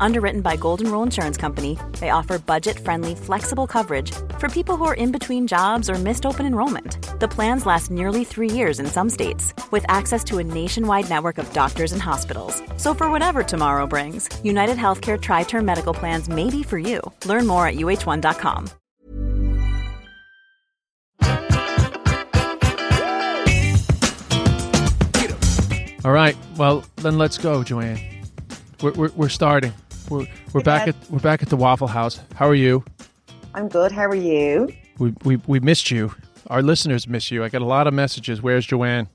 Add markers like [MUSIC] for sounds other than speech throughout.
Underwritten by Golden Rule Insurance Company, they offer budget friendly, flexible coverage for people who are in between jobs or missed open enrollment. The plans last nearly three years in some states, with access to a nationwide network of doctors and hospitals. So, for whatever tomorrow brings, United Healthcare Tri Term Medical Plans may be for you. Learn more at uh1.com. All right. Well, then let's go, Joanne. We're, we're, we're starting. We're, we're back at we're back at the Waffle House. How are you? I'm good. How are you? We, we we missed you. Our listeners miss you. I got a lot of messages. Where's Joanne?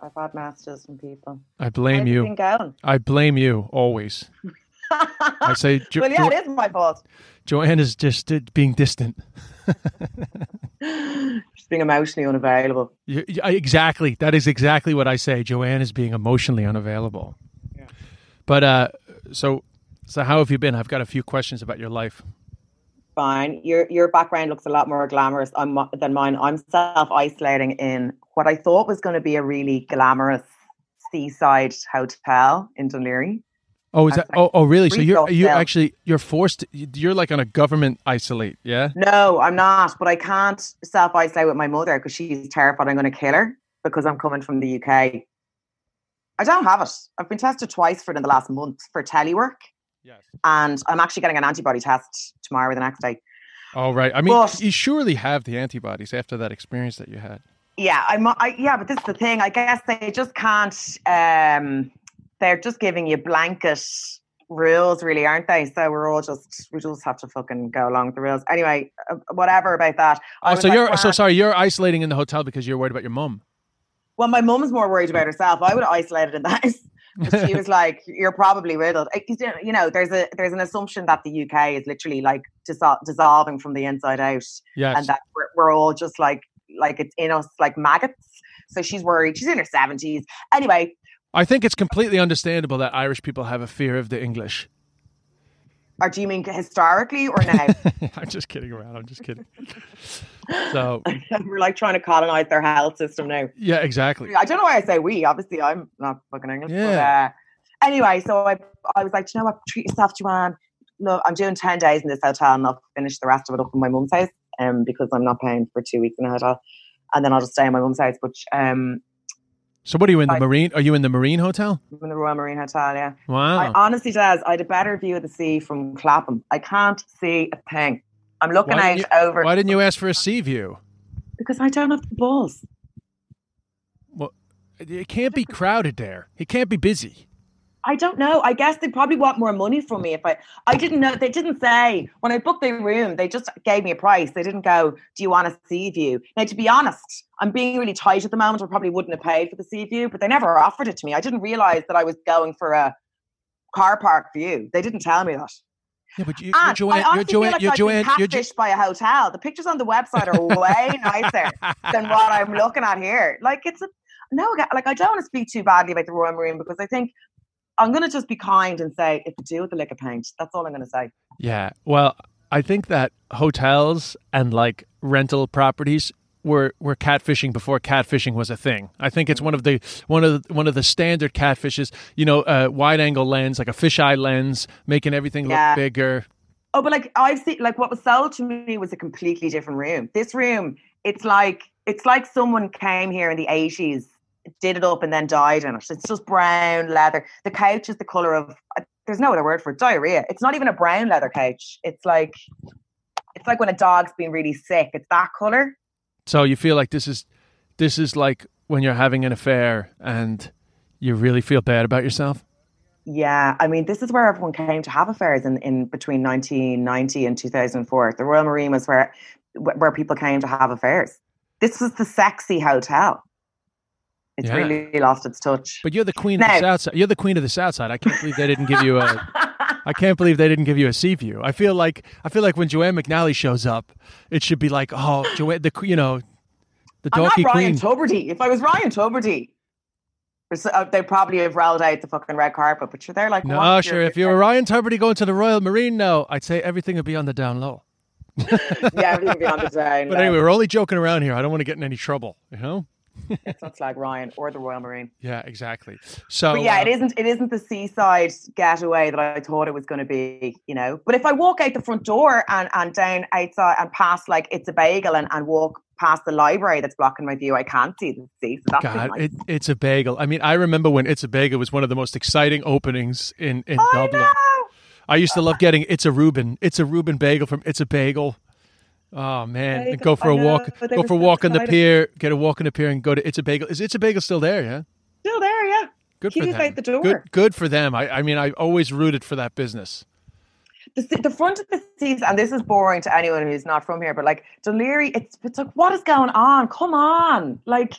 I've had messages from people. I blame you. going? I blame you always. [LAUGHS] I say jo- well, yeah, Jo- it is my fault. Joanne is just uh, being distant. [LAUGHS] She's being emotionally unavailable. You- I- exactly. That is exactly what I say. Joanne is being emotionally unavailable. But uh, so so how have you been? I've got a few questions about your life. Fine. Your your background looks a lot more glamorous than mine. I'm self isolating in what I thought was going to be a really glamorous seaside hotel in Dún Laoghaire. Oh, is that? like, Oh, oh, really? So you're you actually you're forced. You're like on a government isolate, yeah? No, I'm not. But I can't self isolate with my mother because she's terrified I'm going to kill her because I'm coming from the UK. I don't have it. I've been tested twice for it in the last month for telework. Yes. and I'm actually getting an antibody test tomorrow or the next day. All right. I mean, But- you surely have the antibodies after that experience that you had. Yeah, I'm. I, yeah, but this is the thing. I guess they just can't. Um, they're just giving you blanket rules, really, aren't they? So we're all just we just have to fucking go along with the rules. Anyway, uh, whatever about that. I Oh, so like, you're so sorry. You're isolating in the hotel because you're worried about your mum. Well, my mum's more worried about herself. I would have isolated in the [LAUGHS] house. She was [LAUGHS] like, "You're probably riddled." You know- You know, there's a there's an assumption that the UK is literally like dissol- dissolving from the inside out. Yes. and that we're, we're all just like like it's in us like maggots. So she's worried. She's in her seventies. Anyway, I think it's completely understandable that Irish people have a fear of the English. Or do you mean historically or now? [LAUGHS] I'm just kidding around. I'm just kidding. So [LAUGHS] we're like trying to colonize their health system now. yeah, exactly. I don't know why I say we. Obviously, I'm not fucking English. Yeah. But, uh, anyway, so I I was like, "Do you know what? Treat yourself, Joanne. Look, I'm doing ten days in this hotel, and I'll finish the rest of it up in my mum's house. Um, because I'm not paying for two weeks in a hotel, and then I'll just stay in my mum's house. But um, So what are you in the I- marine? Are you in the marine hotel? I'm in the Royal Marine Hotel. Yeah. Wow. I honestly does. I had a better view of the sea from Clapham. I can't see a thing. I'm looking Why out didn't over Why didn't you ask for a sea view? because I don't have the balls. Well, it can't be crowded there. It can't be busy. I don't know. I guess they probably want more money from me if I. I didn't know. They didn't say when I booked the room. They just gave me a price. They didn't go. Do you want a sea view? Now, to be honest, I'm being really tight at the moment. I probably wouldn't have paid for the sea view, but they never offered it to me. I didn't realize that I was going for a car park view. They didn't tell me that. Yeah, but you, you're Joanne. You're Joanne. like You're Joanne. You're catfished by a hotel. The pictures on the website are way [LAUGHS] nicer than what I'm looking at here. Like it's a no, like I don't want to speak too badly about the Royal Marine because I think I'm going to just be kind and say it's to do with the liquor paint. That's all I'm going to say. Yeah. Well, I think that hotels and like rental properties were were catfishing before catfishing was a thing. I think it's one of the one of the, one of the standard catfishes. You know, uh, wide angle lens, like a fisheye lens, making everything Yeah. look bigger. Oh, but like I've seen, like what was sold to me was a completely different room. This room, it's like it's like someone came here in the eighties, did it up, and then died in it. It's just brown leather. The couch is the color of. uh, There's no other word for it. Diarrhea. It's not even a brown leather couch. It's like, it's like when a dog's been really sick. It's that color. So you feel like this is this is like when you're having an affair and you really feel bad about yourself. Yeah, I mean, this is where everyone came to have affairs in, in between 1990 and 2004. The Royal Marine was where where people came to have affairs. This was the sexy hotel. It's Yeah. really lost its touch. But you're the queen of the south side. You're the queen of the south side. I can't believe they didn't give you a. [LAUGHS] I can't believe they didn't give you a sea view. I feel like I feel like when Joanne McNally shows up, it should be like, oh, Joanne, the you know, the I'm not donkey Ryan queen. Tubridy. If I was Ryan Tubridy, uh, they'd probably have rolled out the fucking red carpet. But you're there like, no, sure. You're- If you were Ryan Tubridy going to the Royal Marine, now, I'd say everything would be on the down low. [LAUGHS] yeah, everything beyond the zone. [LAUGHS] But anyway, we're only joking around here. I don't want to get in any trouble, you know? It's not like Ryan or the Royal Marine. [LAUGHS] Yeah, exactly. So But yeah, uh, it isn't. It isn't the seaside getaway that I thought it was going to be. You know, but if I walk out the front door and and down outside and past like it's a bagel and, and walk past the library that's blocking my view, I can't see the sea. So that's God, nice. it, it's a bagel. I mean, I remember when It's a Bagel was one of the most exciting openings in, in I Dublin. know. I used to love getting It's a Reuben. It's a Reuben bagel from It's a Bagel. Oh man, Bagel, go for a walk. know, Go for a walk on the pier. Get a walk on the pier and go to It's a Bagel. Is It's a Bagel still there? Yeah, Still there, yeah. good for them. out the door. Good, good for them. I, I mean, I always rooted for that business. the, the front of the seats, and this is boring to anyone who's not from here, but like Dún Laoghaire, it's it's like what is going on? Come on, like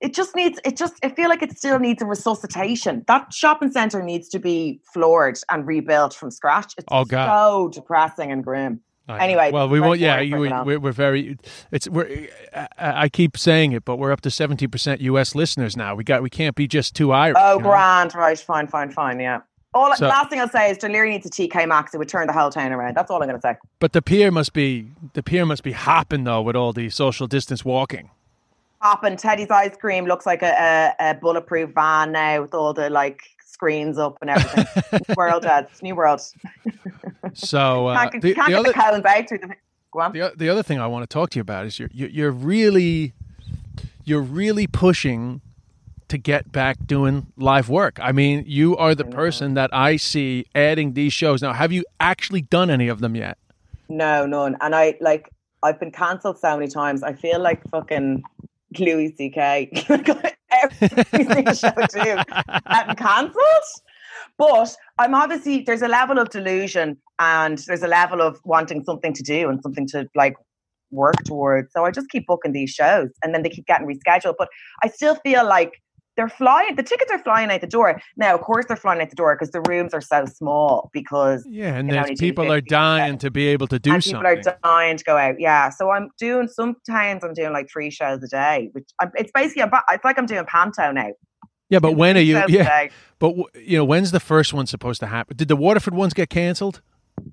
it just needs it just I feel like it still needs a resuscitation. That shopping center needs to be floored and rebuilt from scratch. It's Oh, God. so depressing and grim. Anyway, well, we won't. Yeah, we, we, we're very. It's we're. I, I keep saying it, but we're up to seventy percent U.S. listeners now. We got. We can't be just two Irish. Oh, you know? grand, right, fine, fine, fine, yeah. All So- the last thing I'll say is Dún Laoghaire needs a TK Maxx. It would turn the whole town around. That's all I'm going to say. But the pier must be the pier must be hopping though with all the social distance walking. Hopping. Teddy's ice cream looks like a, a, a bulletproof van now with all the like screens up and everything. world, uh, it's [LAUGHS] new world. So [LAUGHS] uh, Can't, the, can't the other the cones out through the. Go on. the, the other thing I want to talk to you about is you're you're, you're really you're really pushing to get back doing live work. I mean, you are the person that I see adding these shows. Now, have you actually done any of them yet? No, none. And I like I've been cancelled so many times. I feel like fucking Louis C.K. [LAUGHS] Every single show do, I'm cancelled. But I'm obviously there's a level of delusion and there's a level of wanting something to do and something to like work towards. So I just keep booking these shows and then they keep getting rescheduled. But I still feel like they're flying the tickets are flying out the door. Now, of course they're flying out the door because the rooms are so small because Yeah, and there's people are 50, dying to be able to do and something. people are dying to go out. Yeah, so I'm doing sometimes. I'm doing like three shows a day, which I'm, it's basically about, it's like I'm doing panto now. yeah, but when are you? Yeah, but you know, when's the first one supposed to happen? Did the Waterford ones get cancelled?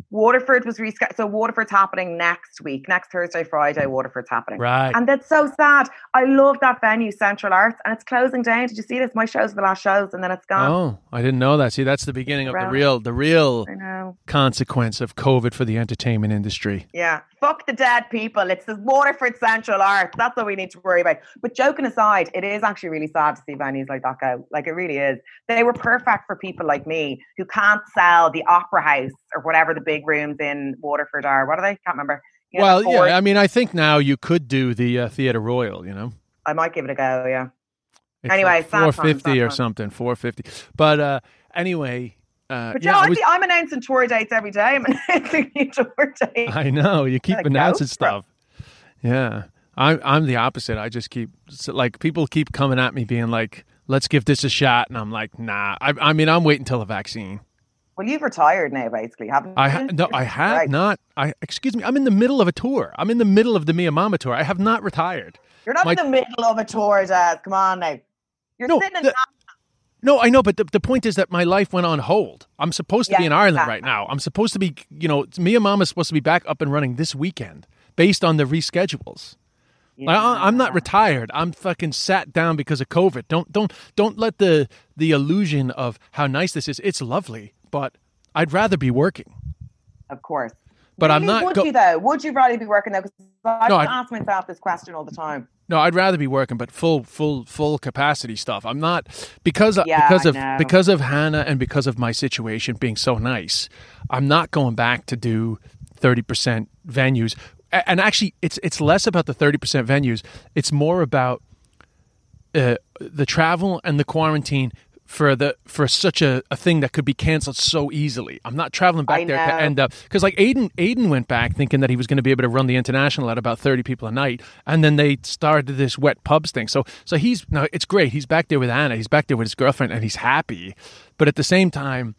Waterford was rescheduled. So Waterford's happening next week, next Thursday, Friday. Waterford's happening. Right. And that's so sad. I love that venue, Central Arts, and it's closing down. Did you see this? My shows are the last shows, and then it's gone. Oh, I didn't know that. See, that's the beginning of the real, the real consequence of COVID for the entertainment industry. Yeah. Fuck the dead people. It's the Waterford Central Arts. That's what we need to worry about. But joking aside, it is actually really sad to see venues like that go. Like it really is. They were perfect for people like me who can't sell the Opera House or whatever the big rooms in Waterford are. What are they? Can't remember. You know, well, yeah, I mean, I think now you could do the uh, Theatre Royal. You know, I might give it a go. Yeah. It's Anyway, like 450 or something, 450. But uh, anyway, uh, But yeah, yeah, I, I was- I'm announcing tour dates every day. I'm [LAUGHS] announcing new tour dates. I know you keep announcing stuff. Yeah, I'm I'm the opposite. I just keep like people keep coming at me, being like, "Let's give this a shot," and I'm like, "Nah." I, I mean, I'm waiting till a vaccine. Well, you've retired now, basically, haven't I ha- no, I [LAUGHS] have Right. not. I excuse me. I'm in the middle of a tour. I'm in the middle of the Mia Mama tour. I have not retired. You're not My- in the middle of a tour, Dad. Come on now. You're No, sitting in the- No, I know, but the, the point is that my life went on hold. I'm supposed to be in Ireland yeah. right now. I'm supposed to be, you know, Mia Mama's supposed to be back up and running this weekend based on the reschedules. Like, I, I'm not retired. I'm fucking sat down because of COVID. Don't don't don't let the the illusion of how nice this is. It's lovely, but I'd rather be working. Of course. But I'm not Would go- you though? Would you rather be working though? Because I No, ask myself this question all the time. No, I'd rather be working, but full, full, full capacity stuff. I'm not because Yeah, because I of know. because of Hannah and because of my situation being so nice. I'm not going back to do thirty percent venues. And actually, it's it's less about the thirty percent venues. It's more about uh, the travel and the quarantine for the for such a, a thing that could be canceled so easily. I'm not traveling back I there to end up because like Aiden Aiden went back thinking that he was going to be able to run the international at about 30 people a night, and then they started this wet pubs thing. So so he's now it's great. He's back there with Anna. He's back there with his girlfriend, and he's happy. But at the same time,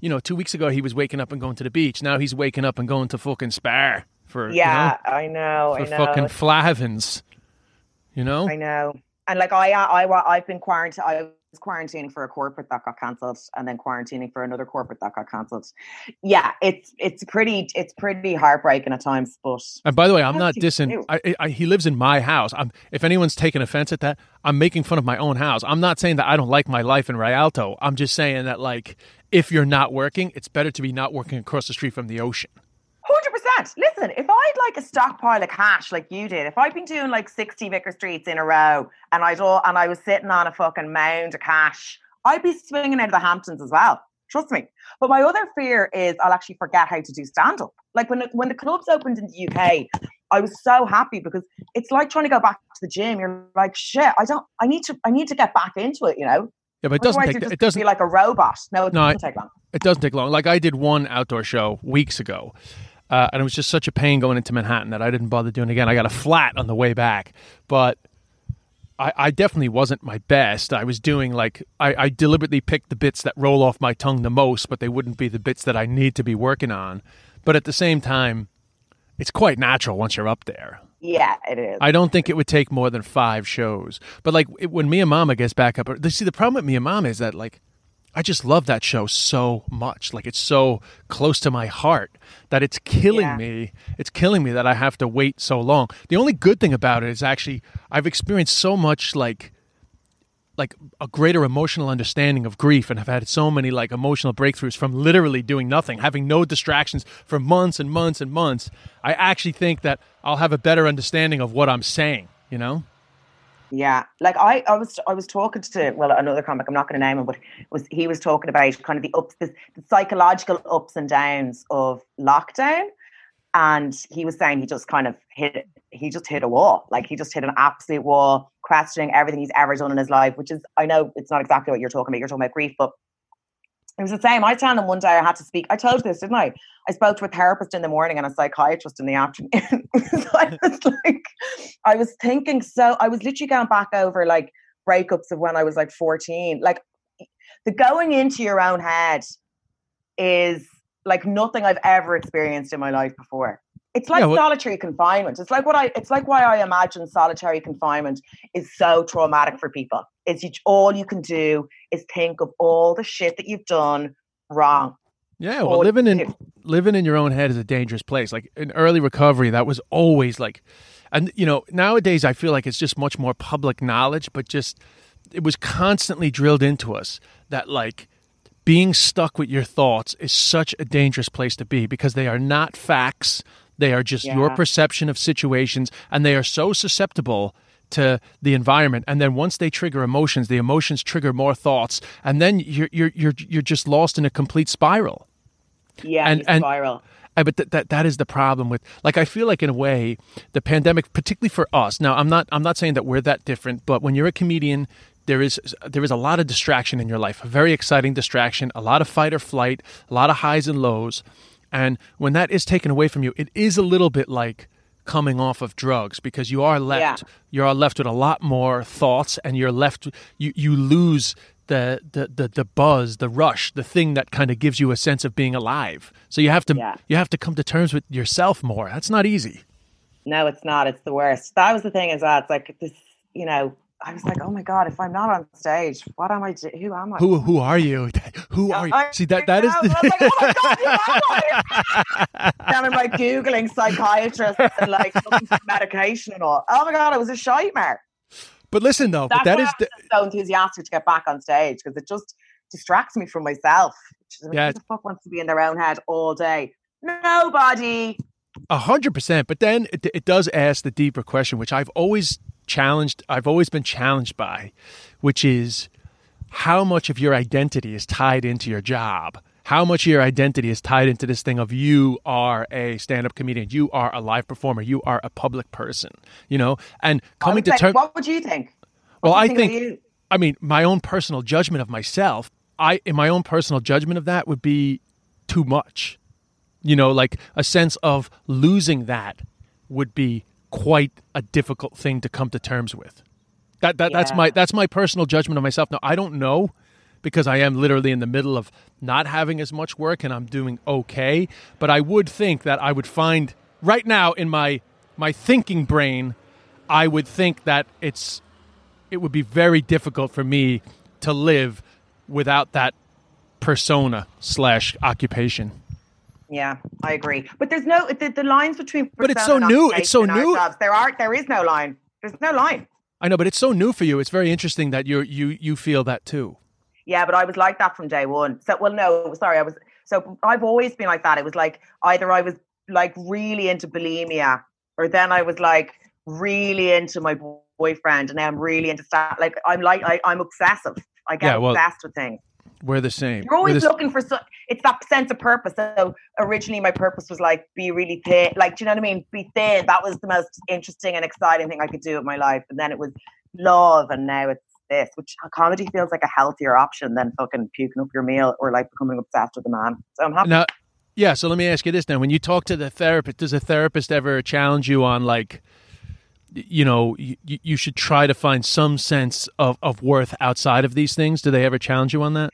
you know, two weeks ago he was waking up and going to the beach. Now he's waking up and going to fucking Spar for you Yeah, know, I know. for I know. fucking Flavins. You know, I know. And like I, I, I, I've been quarantined. I quarantining for a corporate that got cancelled and then quarantining for another corporate that got cancelled. Yeah, it's it's pretty it's pretty heartbreaking at times. But and by the way, I'm not dissing. I, I, he lives in my house. I'm, if anyone's taking offense at that, I'm making fun of my own house. I'm not saying that I don't like my life in Rialto. I'm just saying that like if you're not working, it's better to be not working across the street from the ocean. Percent. Listen, if I'd like a stockpile of cash like you did, if I'd been doing like sixty Vicar Streets in a row, and I'd all and I was sitting on a fucking mound of cash, I'd be swinging out of the Hamptons as well. Trust me. But my other fear is I'll actually forget how to do stand up. Like when when the clubs opened in the UK, I was so happy because it's like trying to go back to the gym. You're like, shit, I don't, I need to, I need to get back into it. You know. Yeah, but it doesn't take. It doesn't be like a robot. No, it no, doesn't take long. It doesn't take long. Like I did one outdoor show weeks ago, uh, and it was just such a pain going into Manhattan that I didn't bother doing it again. I got a flat on the way back, but I, I definitely wasn't my best. I was doing like I, I deliberately picked the bits that roll off my tongue the most, but they wouldn't be the bits that I need to be working on. But at the same time, it's quite natural once you're up there. Yeah, it is. I don't think it would take more than five shows. But like it, when Mia Mama gets back up, see the problem with Mia Mama is that like I just love that show so much. Like it's so close to my heart that it's killing yeah. me. It's killing me that I have to wait so long. The only good thing about it is actually I've experienced so much like like a greater emotional understanding of grief and have had so many like emotional breakthroughs from literally doing nothing, having no distractions for months and months and months. I actually think that I'll have a better understanding of what I'm saying, you know? Yeah, like I, I was, I was talking to well another comic. I'm not going to name him, but was he was talking about kind of the ups, the, the psychological ups and downs of lockdown, and he was saying he just kind of hit, he just hit a wall, like he just hit an absolute wall, questioning everything he's ever done in his life. Which is, I know it's not exactly what you're talking about. You're talking about grief, but it was the same. I told him one day I had to speak. I told you this, didn't I? I spoke to a therapist in the morning and a psychiatrist in the afternoon. [LAUGHS] so I was [LAUGHS] like, I was thinking so. I was literally going back over like breakups of when I was like 14. Like the going into your own head is like nothing I've ever experienced in my life before. It's like yeah, well, solitary confinement. It's like what I. It's like why I imagine solitary confinement is so traumatic for people. Is you, all you can do is think of all the shit that you've done wrong. Yeah, well, living in living in your own head is a dangerous place. Like in early recovery, that was always like, and you know, nowadays I feel like it's just much more public knowledge, but just it was constantly drilled into us that like being stuck with your thoughts is such a dangerous place to be because they are not facts they are just yeah. your perception of situations, and they are so susceptible to the environment. And then once they trigger emotions, the emotions trigger more thoughts, and then you're you're you're you're just lost in a complete spiral. Yeah, and, and spiral. But that, that that is the problem with like I feel like in a way the pandemic, particularly for us. Now I'm not I'm not saying that we're that different, but when you're a comedian, there is there is a lot of distraction in your life, a very exciting distraction, a lot of fight or flight, a lot of highs and lows. And when that is taken away from you, it is a little bit like coming off of drugs because you are left yeah. you are left with a lot more thoughts and you're left you you lose the, the the the buzz, the rush, the thing that kind of gives you a sense of being alive. So you have to yeah. you have to come to terms with yourself more. That's not easy. No, it's not. It's the worst. That was the thing as well. It's like this, you know, I was like, oh my god, if I'm not on stage, what am I? Do- who am I? Who who are you? [LAUGHS] Who are you? See that that is. The- like, oh my god, who am I? [LAUGHS] and I'm like googling psychiatrist and like [LAUGHS] medication and all. Oh my god, it was a nightmare. But listen though, That's but that is the- so enthusiastic to get back on stage because it just distracts me from myself. Yeah, who the fuck wants to be in their own head all day? Nobody. A hundred percent. But then it, it does ask the deeper question, which I've always challenged I've always been challenged by, which is how much of your identity is tied into your job. How much of your identity is tied into this thing of you are a stand-up comedian, you are a live performer, you are a public person, you know? And coming to terms What would you think? What well, you I think, think I mean, my own personal judgment of myself, I in my own personal judgment of that would be too much. You know, like a sense of losing that would be quite a difficult thing to come to terms with. That, that yeah. that's my that's my personal judgment of myself. Now I don't know because I am literally in the middle of not having as much work and I'm doing okay, but I would think that I would find right now in my my thinking brain I would think that it's it would be very difficult for me to live without that persona slash occupation. Yeah, I agree. But there's no the, the lines between. But it's so new. It's so new. jobs. There are there is no line. There's no line. I know, but it's so new for you. It's very interesting that you you you feel that too. Yeah, but I was like that from day one. So well, no, sorry, I was. So I've always been like that. It was like either I was like really into bulimia, or then I was like really into my boyfriend, and now I'm really into stuff. Like I'm like I, I'm obsessive. I get Yeah, well, obsessed with things. We're the same. You're always the looking for so it's that sense of purpose. So originally my purpose was like be really thin, like do you know what I mean? Be thin. That was the most interesting and exciting thing I could do in my life. And then it was love, and now it's this, which uh, comedy feels like a healthier option than fucking puking up your meal or like becoming obsessed with a man. So I'm happy. Now, yeah. So let me ask you this: Now, when you talk to the therapist, does a therapist ever challenge you on like, you know, you, you should try to find some sense of, of worth outside of these things? Do they ever challenge you on that?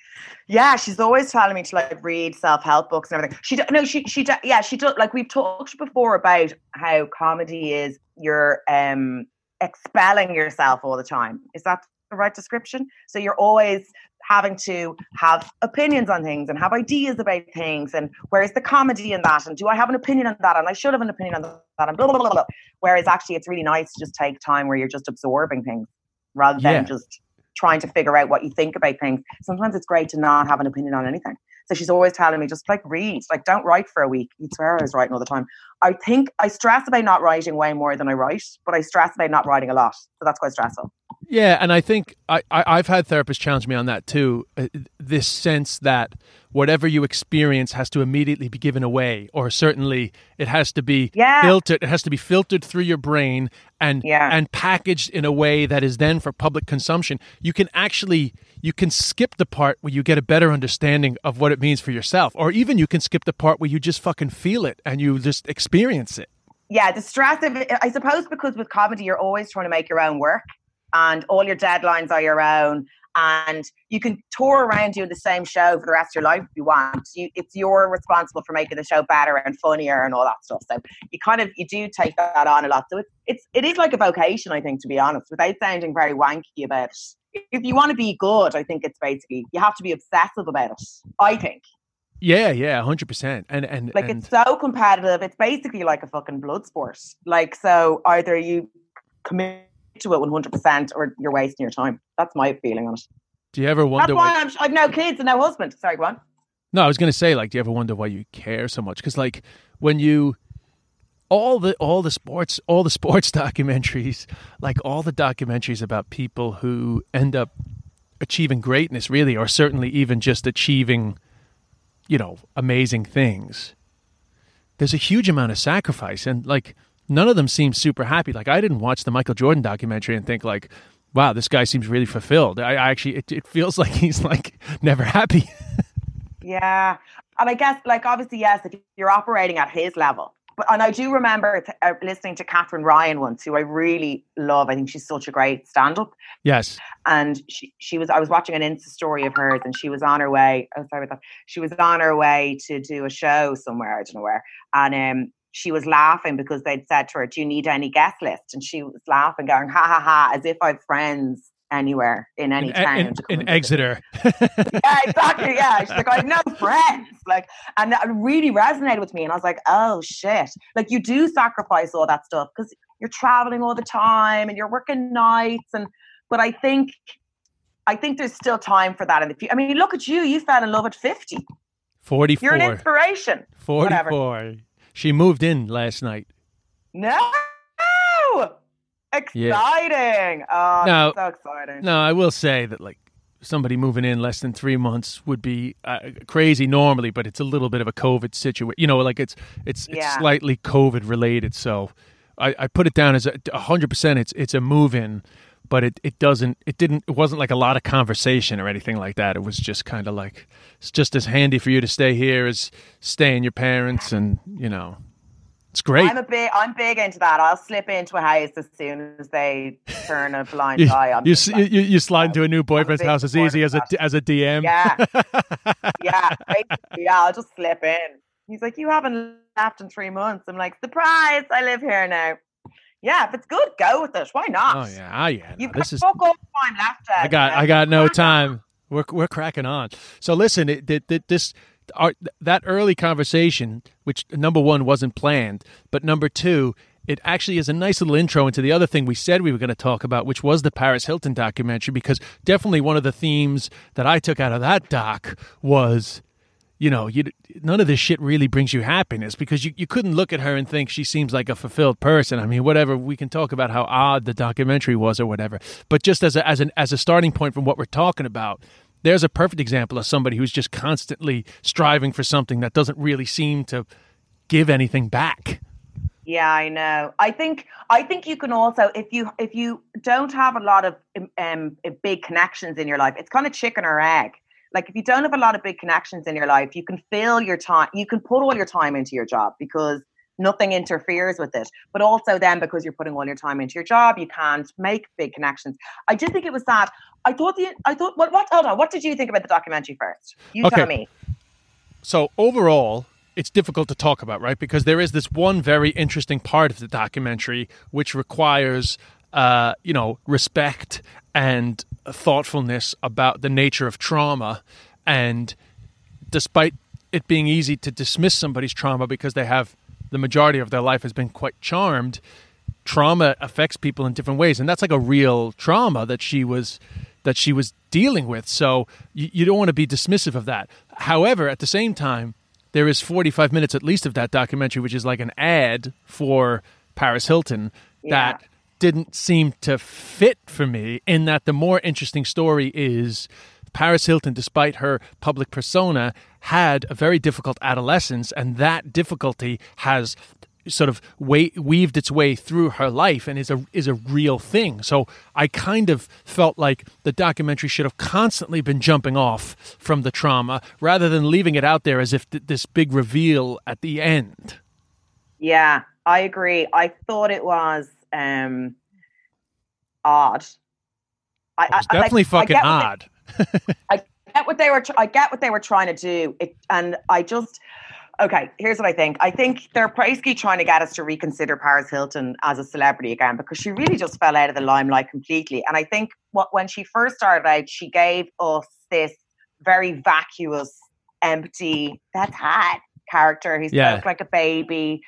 Yeah, she's always telling me to like read self help books and everything. She no, she she yeah, she does. Like we've talked before about how comedy is you're um expelling yourself all the time. Is that the right description? So you're always having to have opinions on things and have ideas about things and where's the comedy in that and do I have an opinion on that and I should have an opinion on that and blah blah blah. blah. Whereas actually it's really nice to just take time where you're just absorbing things rather than Yeah. just trying to figure out what you think about things. Sometimes it's great to not have an opinion on anything. So she's always telling me, just like read, like don't write for a week. You'd swear I was writing all the time. I think I stress about not writing way more than I write, but I stress about not writing a lot. So that's quite stressful. Yeah, and I think I, I I've had therapists challenge me on that too. Uh, this sense that whatever you experience has to immediately be given away, or certainly it has to be Yeah. filtered. It has to be filtered through your brain and Yeah. and packaged in a way that is then for public consumption. You can actually you can skip the part where you get a better understanding of what it means for yourself, or even you can skip the part where you just fucking feel it and you just experience it. Yeah, the stress of it, I suppose because with comedy, you're always trying to make your own work and all your deadlines are your own. And you can tour around doing the same show for the rest of your life if you want. You, it's you're responsible for making the show better and funnier and all that stuff. So you kind of you do take that on a lot. So it's it's it is like a vocation, I think, to be honest, without sounding very wanky about it. If you want to be good, I think it's basically you have to be obsessive about it. I think. Yeah, yeah, hundred percent. And and Like and, it's so competitive. It's basically like a fucking blood sport. Like so, either you commit to it one hundred percent, or you're wasting your time. That's my feeling on it. do you ever wonder? That's why- why I'm, I've no kids and no husband. Sorry, go on. No, I was going to say, like, do you ever wonder why you care so much? Because, like, when you all the all the sports all the sports [LAUGHS] documentaries, like all the documentaries about people who end up achieving greatness, really, or certainly even just achieving, you know, amazing things. There's a huge amount of sacrifice, and like none of them seem super happy. Like I didn't watch the Michael Jordan documentary and think like, "Wow, this guy seems really fulfilled." I, I actually, it, it feels [LAUGHS] like he's like never happy. Yeah, and I guess like obviously yes, if you're operating at his level. But and I do remember t- uh, listening to Katherine Ryan once, who I really love. I think she's such a great stand-up. yes. and she, she was I was watching an Insta story of hers and she was on her way oh sorry about that she was on her way to do a show somewhere I don't know where and um she was laughing because they'd said to her do you need any guest list and she was laughing going ha ha ha as if I've friends anywhere in any in, town in, to in and visit me. Exeter. [LAUGHS] yeah exactly yeah she's like I have no friends like and that really resonated with me and I was like oh shit like you do sacrifice all that stuff because you're traveling all the time and you're working nights and but I think I think there's still time for that in the future. I mean, look at you. You fell in love at 50. 44. You're an inspiration. 44. She moved in last night. No. Exciting. Oh, Now- so exciting. No, I will say that, like, somebody moving in less than three months would be uh, crazy normally, but it's a little bit of a COVID situation. You know, like it's it's it's Yeah. slightly COVID related. So I, I put it down as a hundred percent. It's it's a move in, but it, it doesn't it didn't it wasn't like a lot of conversation or anything like that. It was just kind of like it's just as handy for you to stay here as staying your parents, and you know, it's great. I'm a big I'm big into that. I'll slip into a house as soon as they turn a blind [LAUGHS] You, eye on you, you, you slide into a new boyfriend's big house as easy as a as a DM. Yeah. [LAUGHS] yeah, yeah, I'll just slip in. He's like, You haven't left in three months. I'm like, Surprise, I live here now. Yeah, if it's good, go with it. Why not? Oh yeah, oh yeah. You've this got is. fuck all time left. I got. I got no time. We're we're cracking on. So listen, it, it, it- this our, that early conversation, which number one wasn't planned, but number two, it actually is a nice little intro into the other thing we said we were going to talk about, which was the Paris Hilton documentary. Because definitely one of the themes that I took out of that doc was you know, you none of this shit really brings you happiness because you, you couldn't look at her and think she seems like a fulfilled person. I mean, whatever we can talk about how odd the documentary was or whatever, but just as a, as an as a starting point from what we're talking about, there's a perfect example of somebody who's just constantly striving for something that doesn't really seem to give anything back. Yeah, I know. I think I think you can also if you if you don't have a lot of um big connections in your life, it's kind of chicken or egg. Like if you don't have a lot of big connections in your life, you can fill your time. You can put all your time into your job because nothing interferes with it. But also then because you're putting all your time into your job, you can't make big connections. I just think it was sad. I thought the I thought what what hold on, what did you think about the documentary first? You Okay. tell me. So overall, it's difficult to talk about, right? Because there is this one very interesting part of the documentary which requires, uh, you know, respect and thoughtfulness about the nature of trauma. And despite it being easy to dismiss somebody's trauma because they have the majority of their life has been quite charmed, trauma affects people in different ways, and that's like a real trauma that she was that she was dealing with. So you, you don't want to be dismissive of that. However, at the same time, there is 45 minutes at least of that documentary, which is like an ad for Paris Hilton that didn't seem to fit for me. In that the more interesting story is Paris Hilton, despite her public persona, had a very difficult adolescence, and that difficulty has sort of wa- weaved its way through her life and is a is a real thing. So I kind of felt like the documentary should have constantly been jumping off from the trauma rather than leaving it out there as if th- this big reveal at the end. Yeah, I agree. I thought it was um odd. I, It was I- definitely I fucking get what they- odd. I get what they were. I get what they were trying to do. It, and I just okay. Here's what I think. I think they're basically trying to get us to reconsider Paris Hilton as a celebrity again because she really just fell out of the limelight completely. And I think what when she first started out, she gave us this very vacuous, empty. That's hot character who Yeah. spoke like a baby.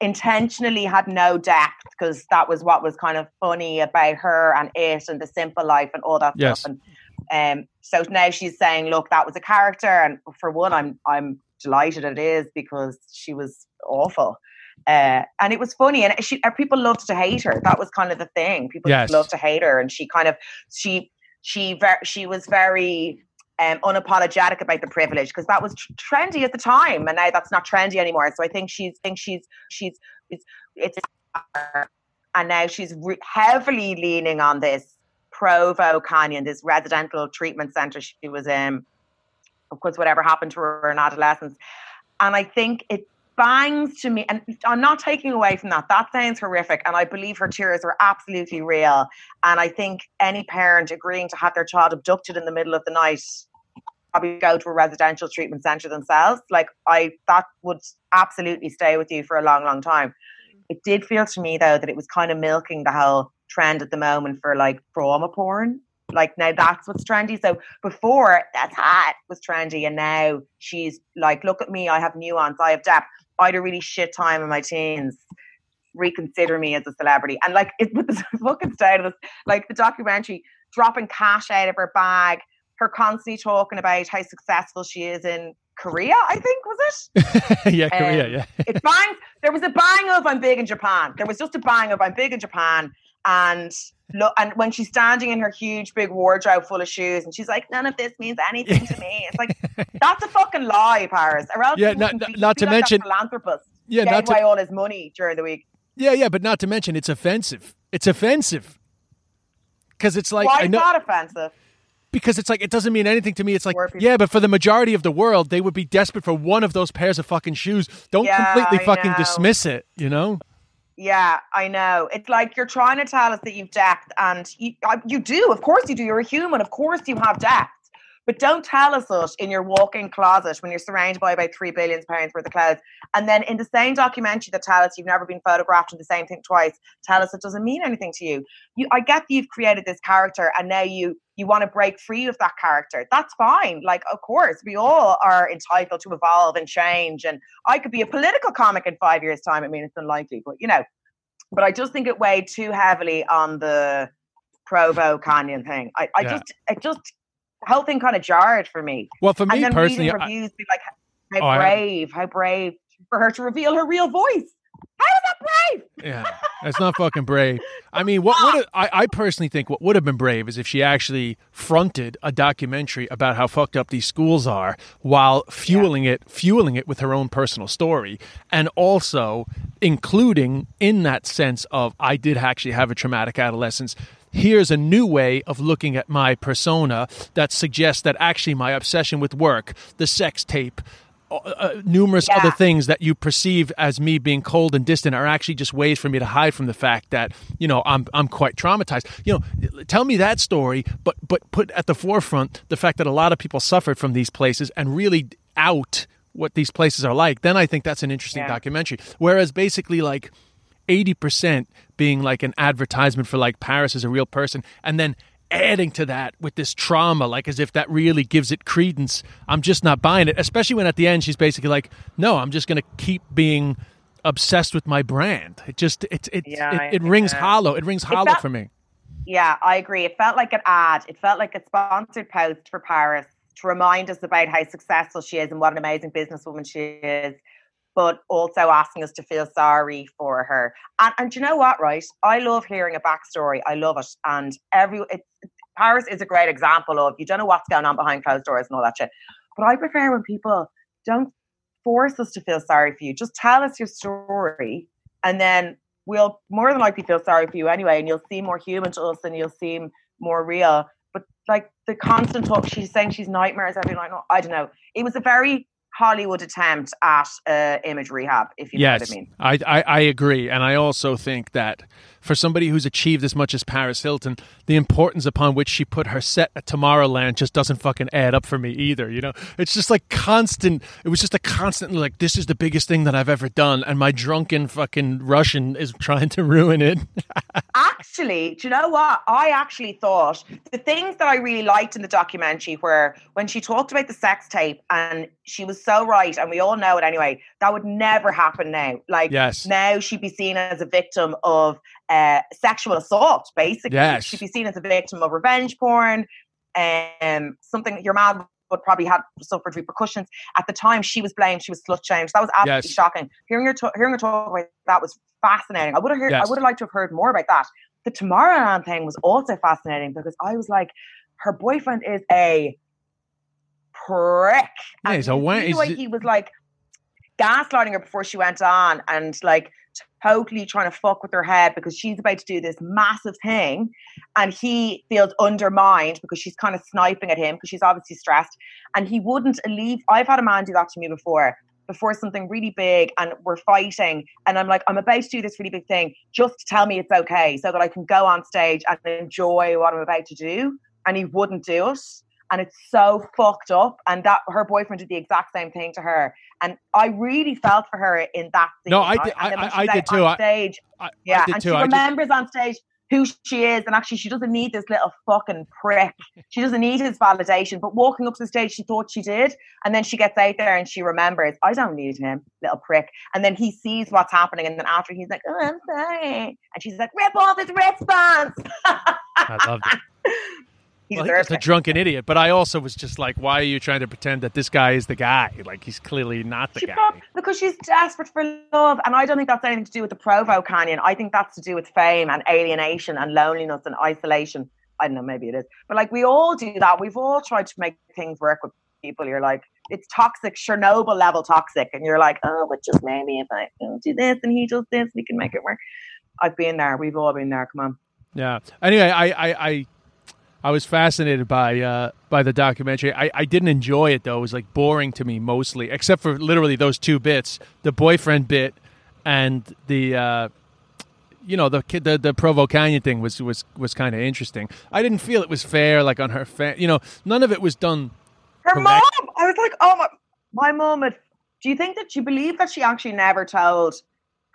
Intentionally had no depth because that was what was kind of funny about her and it and the simple life and all that Yes. stuff. And um, so now she's saying, "Look, that was a character," and for one, I'm I'm delighted it is because she was awful, uh, and it was funny, and she people loved to hate her. That was kind of the thing. People Yes. just loved to hate her, and she kind of she she ver- she was very um, unapologetic about the privilege because that was tr- trendy at the time, and now that's not trendy anymore. So I think she's think she's she's it's it's and now she's re- heavily leaning on this Provo Canyon, this residential treatment center she was in. Of course, whatever happened to her in adolescence, and I think it bangs to me. And I'm not taking away from that. That sounds horrific, and I believe her tears were absolutely real. And I think any parent agreeing to have their child abducted in the middle of the night probably go to a residential treatment center themselves. Like I, that would absolutely stay with you for a long, long time. Mm-hmm. It did feel to me though that it was kind of milking the whole trend at the moment for like trauma porn. Like now that's what's trendy. So before that's hot was trendy, and now she's like, look at me, I have nuance, I have depth. I had a really shit time in my teens. Reconsider me as a celebrity, and like it the [LAUGHS] fucking this, like the documentary, dropping cash out of her bag, her constantly talking about how successful she is in Korea. I think was it [LAUGHS] yeah, Korea, Um, yeah. it banged. There was a bang of I'm big in Japan. There was just a bang of I'm big in Japan. And look, and when she's standing in her huge big wardrobe full of shoes, and she's like, "None of this means anything to me." It's like [LAUGHS] that's a fucking lie, Paris. Or else Yeah, not- not- to like mention- philanthropist. Yeah, not to all his money during the week. Yeah, yeah, but not to mention it's offensive. It's offensive. Cuz it's like Why I is know that offensive? Because it's like it doesn't mean anything to me. It's like yeah, but for the majority of the world, they would be desperate for one of those pairs of fucking shoes. Don't Yeah, completely I fucking know. dismiss it, you know? Yeah, I know. It's like you're trying to tell us that you've depth, and you, uh, you do. Of course, you do. You're a human. Of course, you have depth. But don't tell us it in your walk-in closet when you're surrounded by about three billion pounds worth of clothes. And then in the same documentary that tell us you've never been photographed in the same thing twice, tell us it doesn't mean anything to you. You I get that you've created this character and now you you want to break free of that character. That's fine. Like, of course, we all are entitled to evolve and change. And I could be a political comic in five years' time. I mean, it's unlikely, but you know, but I just think it weighed too heavily on the Provo Canyon thing. I, I yeah. just, it just, the whole thing kind of jarred for me. Well, for me personally, reviews I, be like, how oh, brave, how brave for her to reveal her real voice. How is that brave? Yeah, that's not fucking brave. I mean, what would [LAUGHS] I, I personally think what would have been brave is if she actually fronted a documentary about how fucked up these schools are while fueling yeah. it, fueling it with her own personal story, and also including in that sense of I did actually have a traumatic adolescence here's a new way of looking at my persona that suggests that actually my obsession with work, the sex tape, uh, uh, numerous yeah. other things that you perceive as me being cold and distant are actually just ways for me to hide from the fact that you know I'm I'm quite traumatized. You know, tell me that story, but but put at the forefront the fact that a lot of people suffered from these places and really out what these places are like. Then I think that's an interesting yeah. documentary. Whereas basically like 80% being like an advertisement for like Paris as a real person and then adding to that with this trauma, like as if that really gives it credence. I'm just not buying it, especially when at the end she's basically like, "No, I'm just going to keep being obsessed with my brand." It just it it yeah, it, it rings hollow. It rings hollow felt, for me. Yeah, I agree. It felt like an ad. It felt like a sponsored post for Paris to remind us about how successful she is and what an amazing businesswoman she is. But also asking us to feel sorry for her, and, and you know what, right? I love hearing a backstory. I love it, and every it, Paris is a great example of you don't know what's going on behind closed doors and all that shit. But I prefer when people don't force us to feel sorry for you. Just tell us your story and then we'll more than likely feel sorry for you anyway and you'll seem more human to us and you'll seem more real. But like the constant talk, she's saying she's nightmares every night. I don't know. It was a very Hollywood attempt at uh, image rehab, if you yes, know what I mean. I, I, I agree. And I also think that for somebody who's achieved as much as Paris Hilton, the importance upon which she put her set at Tomorrowland just doesn't fucking add up for me either. You know, it's just like constant. It was just a constant like this is the biggest thing that I've ever done, and my drunken fucking Russian is [LAUGHS] trying to ruin it. [LAUGHS] actually, do you know what? I actually thought the things that I really liked in the documentary were when she talked about the sex tape, and she was so right, and we all know it anyway. That would never happen now. Like yes. now, she'd be seen as a victim of uh, sexual assault, basically. Yes. She'd be seen as a victim of revenge porn, um, something your mom would probably have suffered repercussions. At the time, she was blamed. She was slut shamed. That was absolutely yes. shocking. Hearing her, to- hearing her talk about that was fascinating. I would have heard. Yes. I would have liked to have heard more about that. The Tomorrowland thing was also fascinating because I was like, her boyfriend is a prick. Yeah, he's a wank. He was like gaslighting her before she went on, and like totally trying to fuck with her head because she's about to do this massive thing and he feels undermined because she's kind of sniping at him because she's obviously stressed and he wouldn't leave i've had a man do that to me before before something really big and we're fighting and i'm like i'm about to do this really big thing just tell me it's okay so that i can go on stage and enjoy what i'm about to do and he wouldn't do it and it's so fucked up. And that her boyfriend did the exact same thing to her, and I really felt for her in that. Scene, no, I did. I, I, I did too. stage, I, yeah, and she remembers on stage who she is, and actually, she doesn't need this little fucking prick. [LAUGHS] She doesn't need his validation. But walking up to the stage, she thought she did, and then she gets out there and she remembers, I don't need him, little prick. And then he sees what's happening, and then after he's like, Oh, I'm sorry, and she's like, Rip off his response. I loved it. [LAUGHS] He's well, a drunken idiot. But I also was just like, why are you trying to pretend that this guy is the guy? Like he's clearly not the she guy. because she's desperate for love, and I don't think that's anything to do with the Provo Canyon. I think that's to do with fame and alienation and loneliness and isolation. I don't know, maybe it is, but like we all do that. We've all tried to make things work with people. You're like, it's toxic, Chernobyl level toxic, and you're like, oh, but just maybe if I do this and he does this, we can make it work. I've been there. We've all been there. Come on. Yeah. Anyway, I, I, I I was fascinated by uh, by the documentary. I, I didn't enjoy it though; it was like boring to me mostly, except for literally those two bits: the boyfriend bit and the uh, you know the kid the, the Provo Canyon thing was was was kind of interesting. I didn't feel it was fair, like on her fa- you know, none of it was done. Her correct. mom, I was like, oh my, my mom. Had, do you think that you believe that she actually never told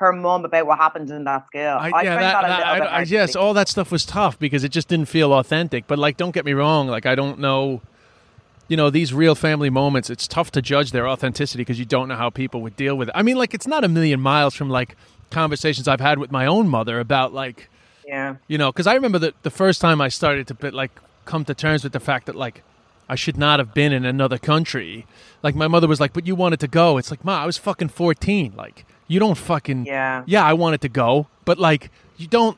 her mom about what happened in that school? I, I yeah, that, that, a that- I- I- yes, all that stuff was tough because it just didn't feel authentic. But like, don't get me wrong, like I don't know, you know, these real family moments. It's tough to judge their authenticity because you don't know how people would deal with it. I mean, like, it's not a million miles from like conversations I've had with my own mother about like, Yeah. you know, because I remember the the first time I started to bit, like come to terms with the fact that like I should not have been in another country. Like my mother was like, "But you wanted to go." It's like, "Ma, I was fucking 14. Like, you don't fucking Yeah. yeah, I want it to go, but like you don't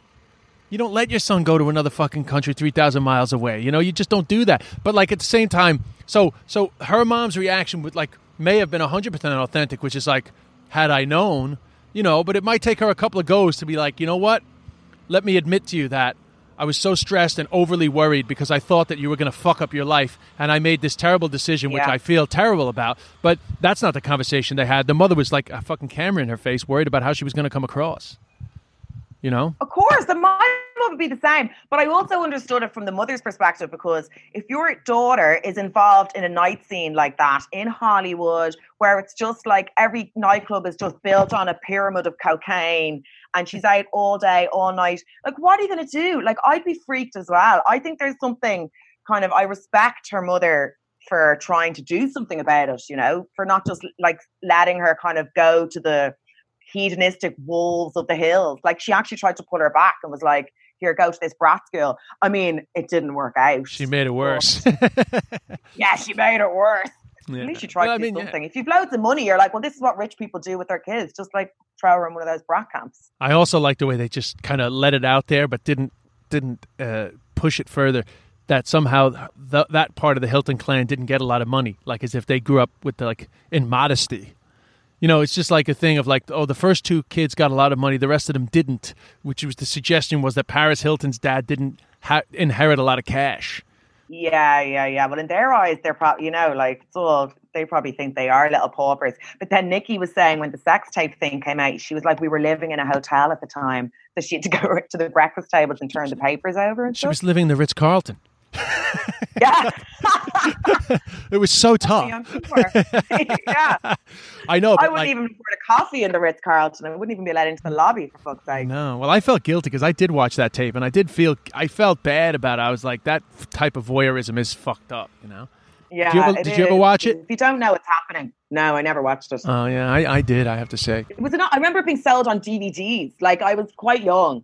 you don't let your son go to another fucking country 3000 miles away. You know, you just don't do that. But like at the same time, so so her mom's reaction would like may have been 100% authentic, which is like had I known, you know, but it might take her a couple of goes to be like, "You know what? Let me admit to you that I was so stressed and overly worried because I thought that you were going to fuck up your life, and I made this terrible decision, which Yeah. I feel terrible about. But that's not the conversation they had. The mother was like a fucking camera in her face, worried about how she was going to come across. You know? Of course, the mom would be the same. But I also understood it from the mother's perspective because if your daughter is involved in a night scene like that in Hollywood, where it's just like every nightclub is just built on a pyramid of cocaine and she's out all day, all night, like what are you going to do? Like, I'd be freaked as well. I think there's something kind of, I respect her mother for trying to do something about it, you know, for not just like letting her kind of go to the hedonistic wolves of the hills. Like she actually tried to pull her back and was like, "Here, go to this brat school." I mean, it didn't work out. She made it worse. Yeah, she made it worse. Yeah. At least she tried Well, to I do mean, yeah. If you've loads of money, you're like, "Well, this is what rich people do with their kids." Just like throw her in one of those brat camps. I also like the way they just kind of let it out there, but didn't didn't uh, push it further. That somehow th- that part of the Hilton clan didn't get a lot of money, like as if they grew up with the, like in modesty. You know, it's just like a thing of like, oh, the first two kids got a lot of money, the rest of them didn't. Which was the suggestion was that Paris Hilton's dad didn't ha- inherit a lot of cash. Yeah, yeah, yeah. Well, in their eyes, they're probably, you know, like it's all. They probably think they are little paupers. But then Nikki was saying when the sex tape thing came out, she was like, "We were living in a hotel at the time, so she had to [LAUGHS] go to the breakfast tables and turn the papers over and She stuff." was living in the Ritz Carlton. Yeah. It was so tough. young people are. yeah. [LAUGHS] I know, I wouldn't like, even afford a coffee in the Ritz Carlton. I wouldn't even be let into the mm. lobby for fuck's sake. No, well, I felt guilty because I did watch that tape, and I did feel I felt bad about it. I was like, that type of voyeurism is fucked up, you know. Yeah. Did you ever- did you ever watch it? If you don't know what's happening, no, I never watched it. Oh yeah, I, I did. I have to say, it was not. I remember it being sold on DVDs. Like I was quite young.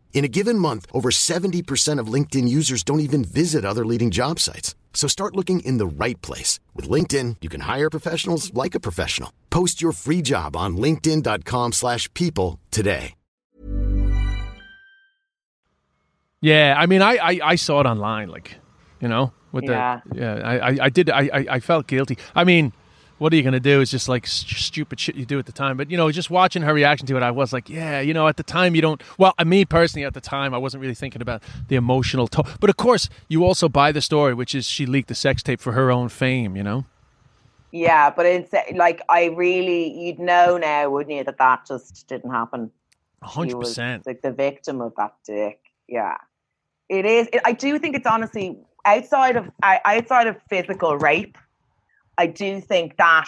In a given month, over 70% of LinkedIn users don't even visit other leading job sites. So start looking in the right place. With LinkedIn, you can hire professionals like a professional. Post your free job on linkedin.com slash people today. yeah. I mean, I, I, I saw it online, like, you know, with Yeah. the yeah. I, I, I did. I, I, I felt guilty. I mean, what are you going to do? It's just like s- stupid shit you do at the time. But you know, just watching her reaction to it, I was like, yeah, you know, at the time you don't. Well, me personally, at the time, I wasn't really thinking about the emotional. But of course, you also buy the story, which is she leaked the sex tape for her own fame. You know. Yeah, but it's like I really, you'd know now, wouldn't you, that that just didn't happen. Hundred percent. Like the victim of that dick. Yeah, it is. It, I do think it's honestly outside of outside of physical rape. I do think that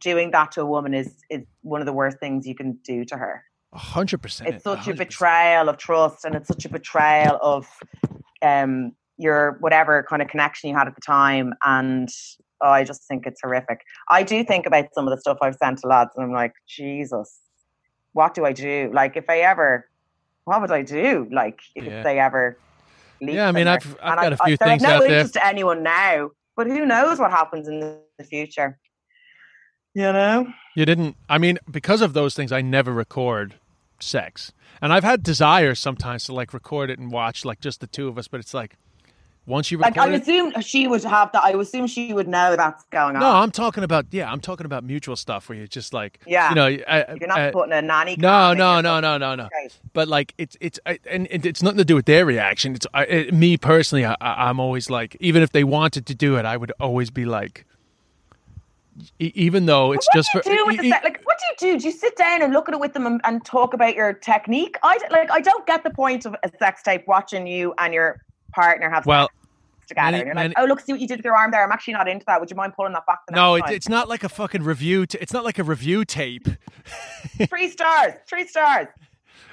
doing that to a woman is is one of the worst things you can do to her. A hundred percent. It's such a 100%. betrayal of trust, and it's such a betrayal of um your whatever kind of connection you had at the time, and oh, I just think it's horrific. I do think about some of the stuff I've sent to lads, and I'm like, Jesus, what do I do? Like, if I ever, what would I do? Like, if Yeah. they ever. Yeah, I mean, I've- I've got a few so things no out there. interest to anyone now, but who knows what happens in the future? You know. You didn't. I mean, because of those things, I never record sex, and I've had desires sometimes to like record it and watch like just the two of us. But it's like once you Like record I assume she would have that. I assume she would know that's going on. no, I'm talking about yeah, I'm talking about mutual stuff where you're just like Yeah. you know, uh, You're not uh, putting a nanny. no, no, no, no, no, no. Right. But like it's it's I, and it's nothing to do with their reaction. It's I, it, me personally. I, I- I'm always like, even if they wanted to do it, I would always be like, even though it's just for do e- e- like? What do you do? Do you sit down and look at it with them and, and talk about your technique? I like. I don't get the point of a sex tape watching you and your partner have well. Together. many- and you're like, oh look, see what you did with your arm there. I'm actually not into that. Would you mind pulling that back? The No, it, it's not like a fucking review. T- it's not like a review tape. [LAUGHS] three stars. Three stars.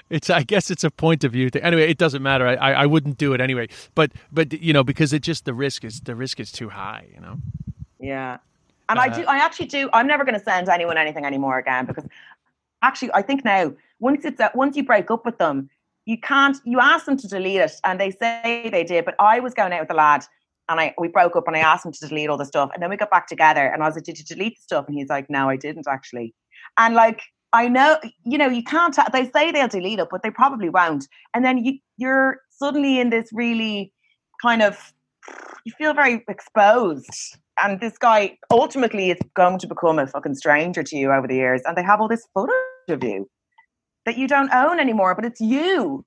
It's I guess it's a point of view thing. Anyway, it doesn't matter. I, I I wouldn't do it anyway. But but you know because it just the risk is the risk is too high. You know. Yeah. And I Uh, do, I actually do, I'm never going to send anyone anything anymore again because actually, I think now, once it's, uh, once you break up with them, you can't, you ask them to delete it and they say they did, but I was going out with a lad and I, we broke up and I asked him to delete all the stuff and then we got back together and I was like, did you delete the stuff? And he's like, no, I didn't actually. And like, I know, you know, you can't, they say they'll delete it, but they probably won't. And then you, you're suddenly in this really kind of, you feel very exposed. And this guy ultimately is going to become a fucking stranger to you over the years. And they have all this footage of you that you don't own anymore, but it's you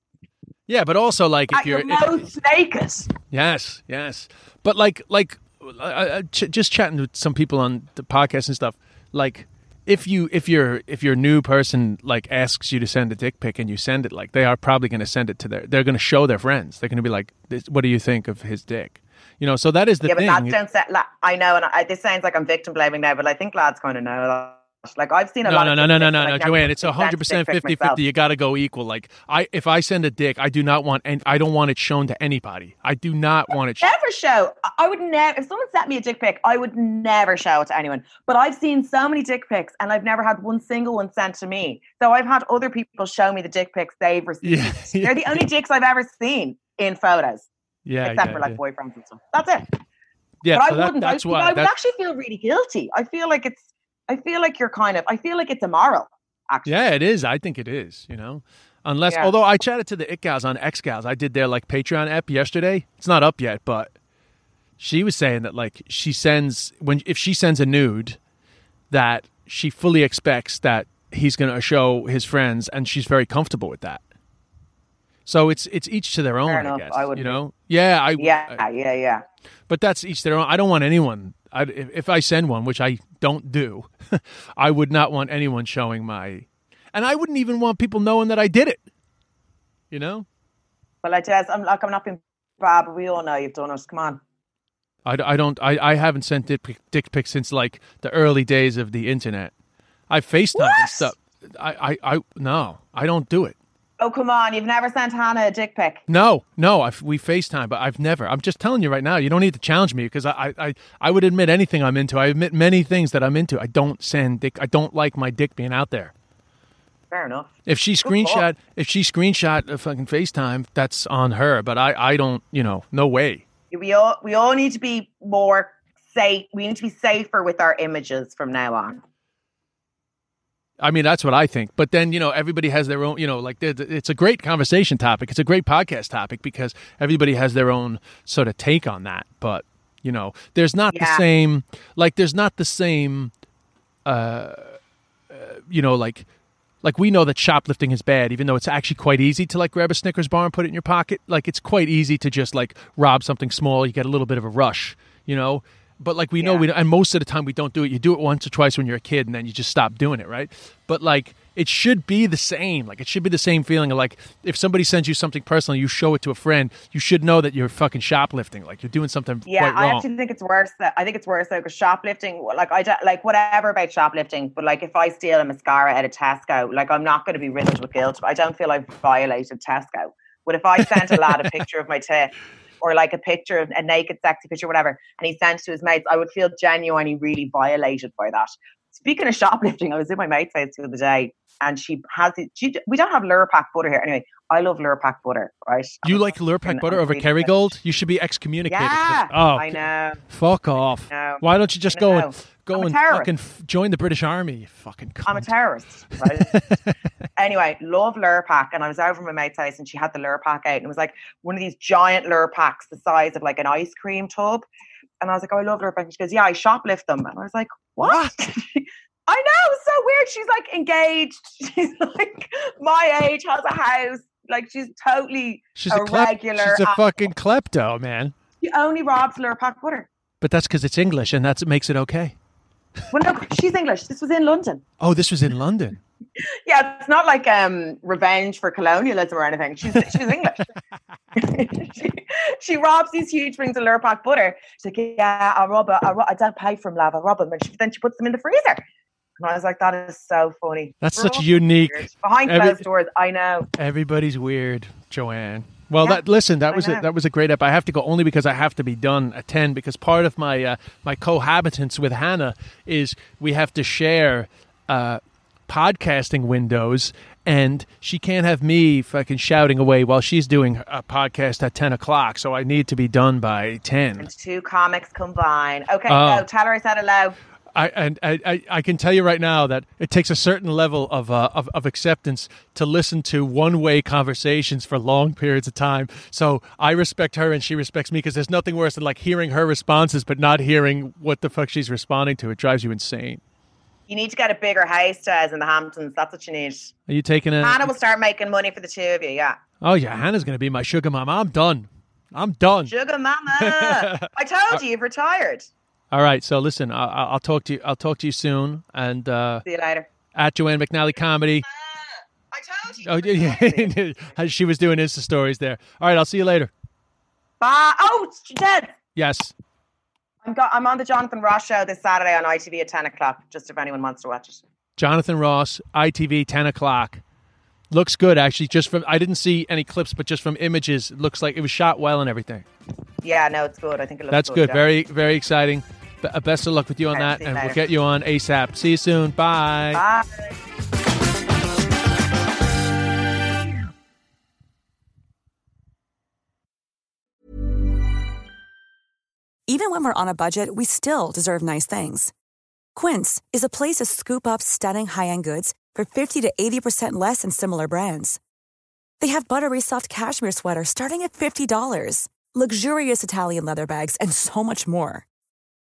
Yeah, but also like if at you're your if- most naked. Yes, yes. But like, like, uh, uh, ch- just chatting with some people on the podcast and stuff. Like, if you if your if your new person like asks you to send a dick pic and you send it, like they are probably going to send it to their. They're going to show their friends. They're going to be like, this, "What do you think of his dick?" You know. So that is the yeah, but thing. lads don't. La- I know, and I, this sounds like I'm victim blaming now, but I think lads kind of know. Like I've seen a no, lot. no, no, no, no, no, no, Joanne. It's hundred percent dick pic 50 myself. 50 You got to go equal. Like I, if I send a dick, I do not want, and I don't want it shown to anybody. I do not want it. Shown. never show. I- I would never. If someone sent me a dick pic, I would never show it to anyone. But I've seen so many dick pics, and I've never had one single one sent to me. So I've had other people show me the dick pics they've [LAUGHS] received. Yeah, They're the only dicks I've ever seen in photos, yeah, except yeah, for like boyfriends and stuff. That's it. Yeah, but so I that- wouldn't. I, that's think why. I would that's- actually feel really guilty. I feel like it's. I feel like you're kind of. I feel like it's immoral. Actually. Yeah, it is. I think it is. You know, unless Yeah. although I chatted to the it gals on X gals, I did their like Patreon app yesterday. It's not up yet, but she was saying that like she sends when if she sends a nude, that she fully expects that he's going to show his friends, and she's very comfortable with that. So it's it's each to their own, Fair I enough. guess. I would you know, yeah, I Yeah. Yeah. Yeah. but that's each their own. I don't want anyone. I, if, if I send one, which I don't do, [LAUGHS] I would not want anyone showing my, and I wouldn't even want people knowing that I did it. You know, Well, I just. I'm like. I'm not being bad, but we all know you've done us. Come on. I, I don't. I, I haven't sent dick, pic- dick pics since like the early days of the internet. I FaceTime and stuff. I, I, I, no, I don't do it. Oh come on! You've never sent Hannah a dick pic. No, no, I, we FaceTime, but I've never. I'm just telling you right now. You don't need to challenge me because I, I, I, I would admit anything I'm into. I admit many things that I'm into. I don't send dick. I don't like my dick being out there. Fair enough. If she screenshot, if she screenshot a fucking FaceTime, that's on her. But I, I don't, you know, no way. We all we all need to be more safe. We need to be safer with our images from now on. I mean, that's what I think. But then, you know, everybody has their own, you know, like it's a great conversation topic. It's a great podcast topic because everybody has their own sort of take on that. But, you know, there's not the same, like, there's not the same, uh, uh, you know, like, like we know that shoplifting is bad, even though it's actually quite easy to like grab a Snickers bar and put it in your pocket. Like it's quite easy to just like rob something small. You get a little bit of a rush, you know. But like we know Yeah. we and most of the time we don't do it. You do it once or twice when you're a kid, and then you just stop doing it, right? But like it should be the same. Like it should be the same feeling of like if somebody sends you something personal, you show it to a friend, you should know that you're fucking shoplifting. Like you're doing something Yeah, I actually think it's worse. That I think it's worse though because shoplifting, like I don't- like whatever about shoplifting, but like if I steal a mascara at a Tesco, like I'm not going to be riddled with guilt. but I don't feel I've violated Tesco. But if I sent a lad a picture of my tit or like a picture a naked sexy picture, whatever, and he sent to his mates, I would feel genuinely really violated by that. Speaking of shoplifting, I was in my mate's house the other day, and she has it. She, we don't have Lurpak butter here anyway. I love Lurpak butter, right? You I'm like Lurpak butter I'm over Kerrygold? You should be excommunicated. Yeah, oh, I know. Fuck off. know. Why don't you just go and go and fucking f- join the British Army? You fucking cunt. I'm a terrorist, right? [LAUGHS] anyway, love Lurpak. And I was over at my mate's house and she had the Lurpak out. And it was like one of these giant Lurpaks the size of like an ice cream tub. And I was like, oh, I love Lurpak. And she goes, yeah, I shoplift them. And I was like, what? [LAUGHS] I know, it's so weird. She's like engaged. [LAUGHS] She's like my age, has a house. Like she's totally She's a a, klep- regular She's a fucking klepto, man. she only robs Lurpak butter. But that's because it's English, and that's what makes it okay. Well, no, she's English. This was in London. Oh, this was in London. [LAUGHS] Yeah, it's not like um revenge for colonialism or anything. She's she's English. [LAUGHS] she, she robs these huge rings of Lurpak butter. She's like, yeah, I rob it. I, ro- I don't pay for them, love. I rob them. And she, then she puts them in the freezer. And I was like, that is so funny. That's We're such all unique. weird. Behind Every- closed doors, I know. Everybody's weird, Joanne. Well, Yeah, that listen, that I was a, that was a great ep. I have to go only because I have to be done at ten. Because part of my uh, my cohabitants with Hannah is we have to share uh, podcasting windows, and she can't have me fucking shouting away while she's doing a podcast at ten o'clock. So I need to be done by ten. And two comics combine. Okay, Oh. so tell her I said hello. I and I, I, I can tell you right now that it takes a certain level of, uh, of of acceptance to listen to one way conversations for long periods of time. So I respect her and she respects me because there's nothing worse than like hearing her responses but not hearing what the fuck she's responding to. It drives you insane. You need to get a bigger house, Des, in the Hamptons. That's what you need. Are you taking a? Hannah will start making money for the two of you. Yeah. oh yeah, Hannah's gonna be my sugar mama. I'm done. I'm done. Sugar mama. [LAUGHS] I told you, you've retired. All right. So listen, I, I- I'll talk to you. I'll talk to you soon. And uh, See you later. at Joanne McNally comedy. I told you. Oh you've yeah, [LAUGHS] she was doing Insta stories there. All right. I'll see you later. Bye. Oh, it's dead. Yes. I'm, go- I'm on the Jonathan Ross show this Saturday on ITV at 10 o'clock, just if anyone wants to watch it. Jonathan Ross, ITV, 10 o'clock. Looks good, actually. Just from, I didn't see any clips, but just from images, it looks like it was shot well and everything. Yeah, no, it's good. I think it looks That's good. yeah. Very, very exciting. B- uh, best of luck with you on All right, that, see you and we'll get you on ASAP. See you soon. Bye. Bye. Even when we're on a budget, we still deserve nice things. Quince is a place to scoop up stunning high-end goods for 50 to 80% less than similar brands. They have buttery soft cashmere sweaters starting at $50, luxurious Italian leather bags, and so much more.